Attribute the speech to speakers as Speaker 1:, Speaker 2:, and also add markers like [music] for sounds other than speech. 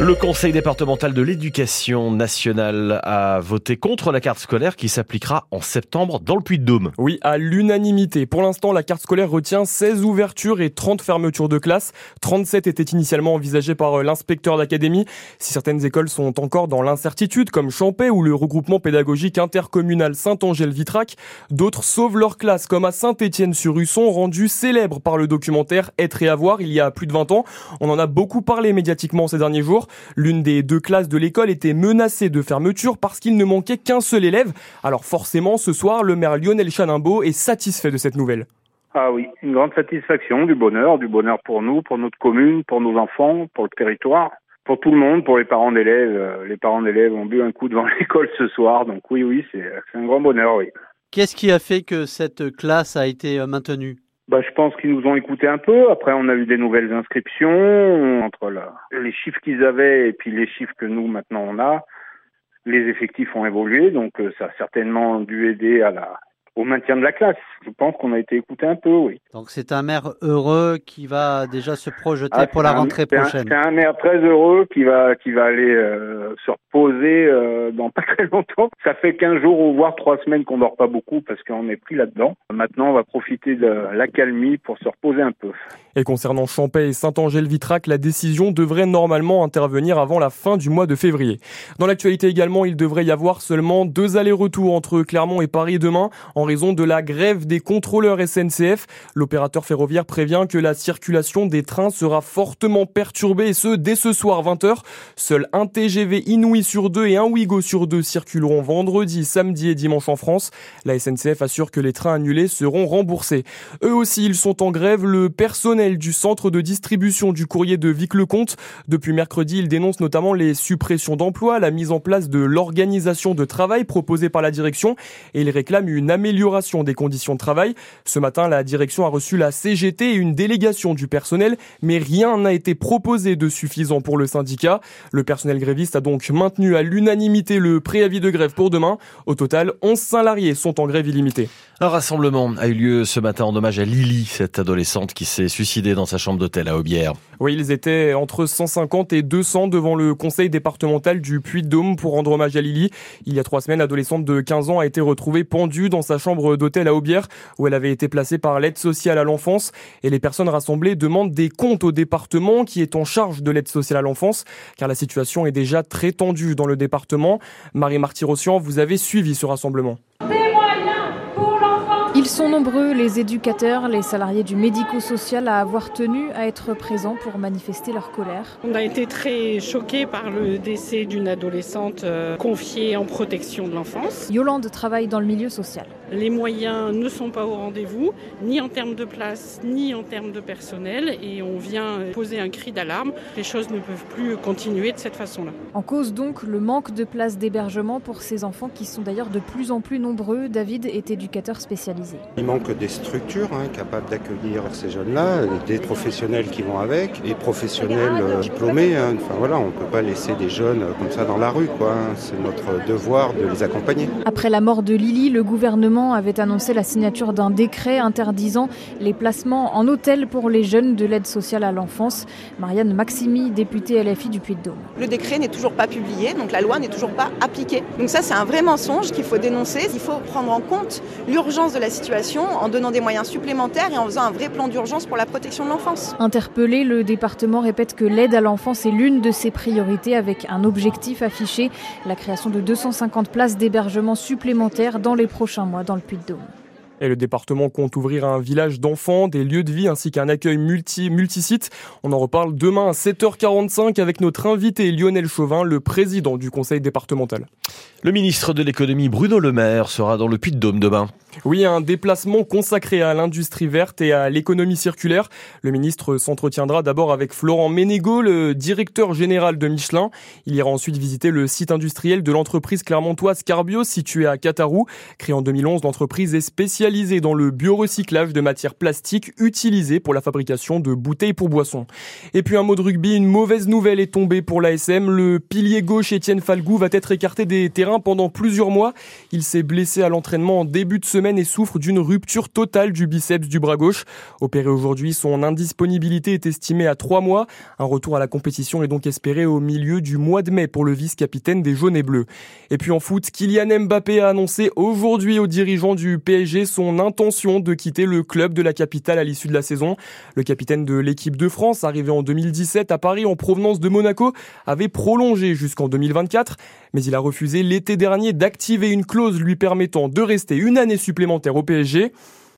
Speaker 1: Le Conseil départemental de l'éducation nationale a voté contre la carte scolaire qui s'appliquera en septembre dans le Puy-de-Dôme.
Speaker 2: Oui, à l'unanimité. Pour l'instant, la carte scolaire retient 16 ouvertures et 30 fermetures de classe. 37 étaient initialement envisagées par euh, l'inspecteur d'académie. Si certaines écoles sont encore dans l'incertitude, comme Champais ou le regroupement pédagogique intercommunal Saint-Angèle-Vitrac, d'autres sauvent leur classe, comme à Saint-Étienne-sur-Usson, rendu célèbre par le documentaire Être et avoir il y a plus de 20 ans. On en a beaucoup parlé médiatiquement ces derniers jours. L'une des deux classes de l'école était menacée de fermeture parce qu'il ne manquait qu'un seul élève. Alors forcément, ce soir, le maire Lionel Chanimbo est satisfait de cette nouvelle.
Speaker 3: Ah oui, une grande satisfaction, du bonheur, du bonheur pour nous, pour notre commune, pour nos enfants, pour le territoire, pour tout le monde, pour les parents d'élèves. Euh, les parents d'élèves ont bu un coup devant [laughs] l'école ce soir, donc oui, oui, c'est un grand bonheur, oui.
Speaker 4: Qu'est-ce qui a fait que cette classe a été euh, maintenue?
Speaker 3: Bah, je pense qu'ils nous ont écouté un peu. Après, on a eu des nouvelles inscriptions. Entre les chiffres qu'ils avaient et puis les chiffres que nous, maintenant, on a, les effectifs ont évolué. Donc, euh, ça a certainement dû aider à la, au maintien de la classe. Je pense qu'on a été écouté un peu, oui.
Speaker 4: Donc c'est un maire heureux qui va déjà se projeter ah, pour la rentrée prochaine.
Speaker 3: C'est un, maire très heureux qui va qui va aller euh, se reposer euh, dans pas [laughs] très longtemps. Ça fait 15 jours ou voire 3 semaines qu'on dort pas beaucoup parce qu'on est pris là-dedans. Maintenant, on va profiter de l'accalmie pour se reposer un peu.
Speaker 2: Et concernant Champais et Saint-Angèle-Vitrac, la décision devrait normalement intervenir avant la fin du mois de février. Dans l'actualité également, il devrait y avoir seulement deux allers-retours entre Clermont et Paris demain en raison de la grève des contrôleurs SNCF. L'opérateur ferroviaire prévient que la circulation des trains sera fortement perturbée et ce dès ce soir 20h. Seul un TGV Inouï sur deux et un Ouigo sur deux circuleront vendredi, samedi et dimanche en France. La SNCF assure que les trains annulés seront remboursés. Eux aussi, ils sont en grève. Le personnel du centre de distribution du courrier de Vic-le-Comte. Depuis mercredi, ils dénoncent notamment les suppressions d'emplois, la mise en place de l'organisation de travail proposée par la direction et ils réclament une amélioration des conditions de travail. Ce matin, la direction a reçu la CGT et une délégation du personnel, mais rien n'a été proposé de suffisant pour le syndicat. Le personnel gréviste a donc maintenu à l'unanimité le préavis de grève pour demain. Au total, 11 salariés sont en grève illimitée.
Speaker 1: Un rassemblement a eu lieu ce matin en hommage à Lily, cette adolescente qui s'est suicidée dans sa chambre d'hôtel à Aubière.
Speaker 2: Oui, ils étaient entre 150 et 200 devant le conseil départemental du Puy-de-Dôme pour rendre hommage à Lily. Il y a trois semaines, l'adolescente de 15 ans a été retrouvée pendue dans sa chambre d'hôtel à Aubière où elle avait été placée par l'aide sociale à l'enfance. Et les personnes rassemblées demandent des comptes au département qui est en charge de l'aide sociale à l'enfance car la situation est déjà très tendue dans le département. Marie Martyrossian, vous avez suivi ce rassemblement.
Speaker 5: Ils sont nombreux, les éducateurs, les salariés du médico-social, à avoir tenu à être présents pour manifester leur colère.
Speaker 6: On a été très choqués par le décès d'une adolescente euh, confiée en protection de l'enfance.
Speaker 5: Yolande travaille dans le milieu social.
Speaker 6: Les moyens ne sont pas au rendez-vous, ni en termes de place, ni en termes de personnel, et on vient poser un cri d'alarme. Les choses ne peuvent plus continuer de cette façon-là.
Speaker 5: En cause donc le manque de places d'hébergement pour ces enfants qui sont d'ailleurs de plus en plus nombreux. David est éducateur spécialisé.
Speaker 7: Il manque des structures hein, capables d'accueillir ces jeunes-là, des professionnels qui vont avec, des professionnels euh, diplômés. Hein. Enfin voilà, on ne peut pas laisser des jeunes comme ça dans la rue. Quoi. Hein. C'est notre devoir de les accompagner.
Speaker 5: Après la mort de Lily, le gouvernement avait annoncé la signature d'un décret interdisant les placements en hôtel pour les jeunes de l'aide sociale à l'enfance. Marianne Maximi, députée LFI du Puy-de-Dôme.
Speaker 8: Le décret n'est toujours pas publié, donc la loi n'est toujours pas appliquée. Donc ça, c'est un vrai mensonge qu'il faut dénoncer. Il faut prendre en compte l'urgence de la situation en donnant des moyens supplémentaires et en faisant un vrai plan d'urgence pour la protection de l'enfance.
Speaker 5: Interpellé, le département répète que l'aide à l'enfance est l'une de ses priorités avec un objectif affiché, la création de 250 places d'hébergement supplémentaires dans les prochains mois dans le Puy-de-Dôme.
Speaker 2: Et le département compte ouvrir un village d'enfants, des lieux de vie ainsi qu'un accueil multi, multisite. On en reparle demain à 7h45 avec notre invité Lionel Chauvin, le président du conseil départemental.
Speaker 1: Le ministre de l'économie Bruno Le Maire sera dans le Puy-de-Dôme demain.
Speaker 2: Oui, un déplacement consacré à l'industrie verte et à l'économie circulaire. Le ministre s'entretiendra d'abord avec Florent Ménégo, le directeur général de Michelin. Il ira ensuite visiter le site industriel de l'entreprise clermontoise Carbio situé à Catarou. Créée en 2011, l'entreprise est spécialisée dans le biorecyclage de matières plastiques utilisées pour la fabrication de bouteilles pour boissons. Et puis un mot de rugby, une mauvaise nouvelle est tombée pour l'ASM. Le pilier gauche Étienne Falgou va être écarté des terrains pendant plusieurs mois. Il s'est blessé à l'entraînement en début de semaine et souffre d'une rupture totale du biceps du bras gauche. Opéré aujourd'hui, son indisponibilité est estimée à trois mois. Un retour à la compétition est donc espéré au milieu du mois de mai pour le vice-capitaine des jaunes et bleus. Et puis en foot, Kylian Mbappé a annoncé aujourd'hui aux dirigeants du PSG son intention de quitter le club de la capitale à l'issue de la saison. Le capitaine de l'équipe de France, arrivé en 2017 à Paris en provenance de Monaco, avait prolongé jusqu'en 2024, mais il a refusé l'été dernier d'activer une clause lui permettant de rester une année supplémentaire au PSG.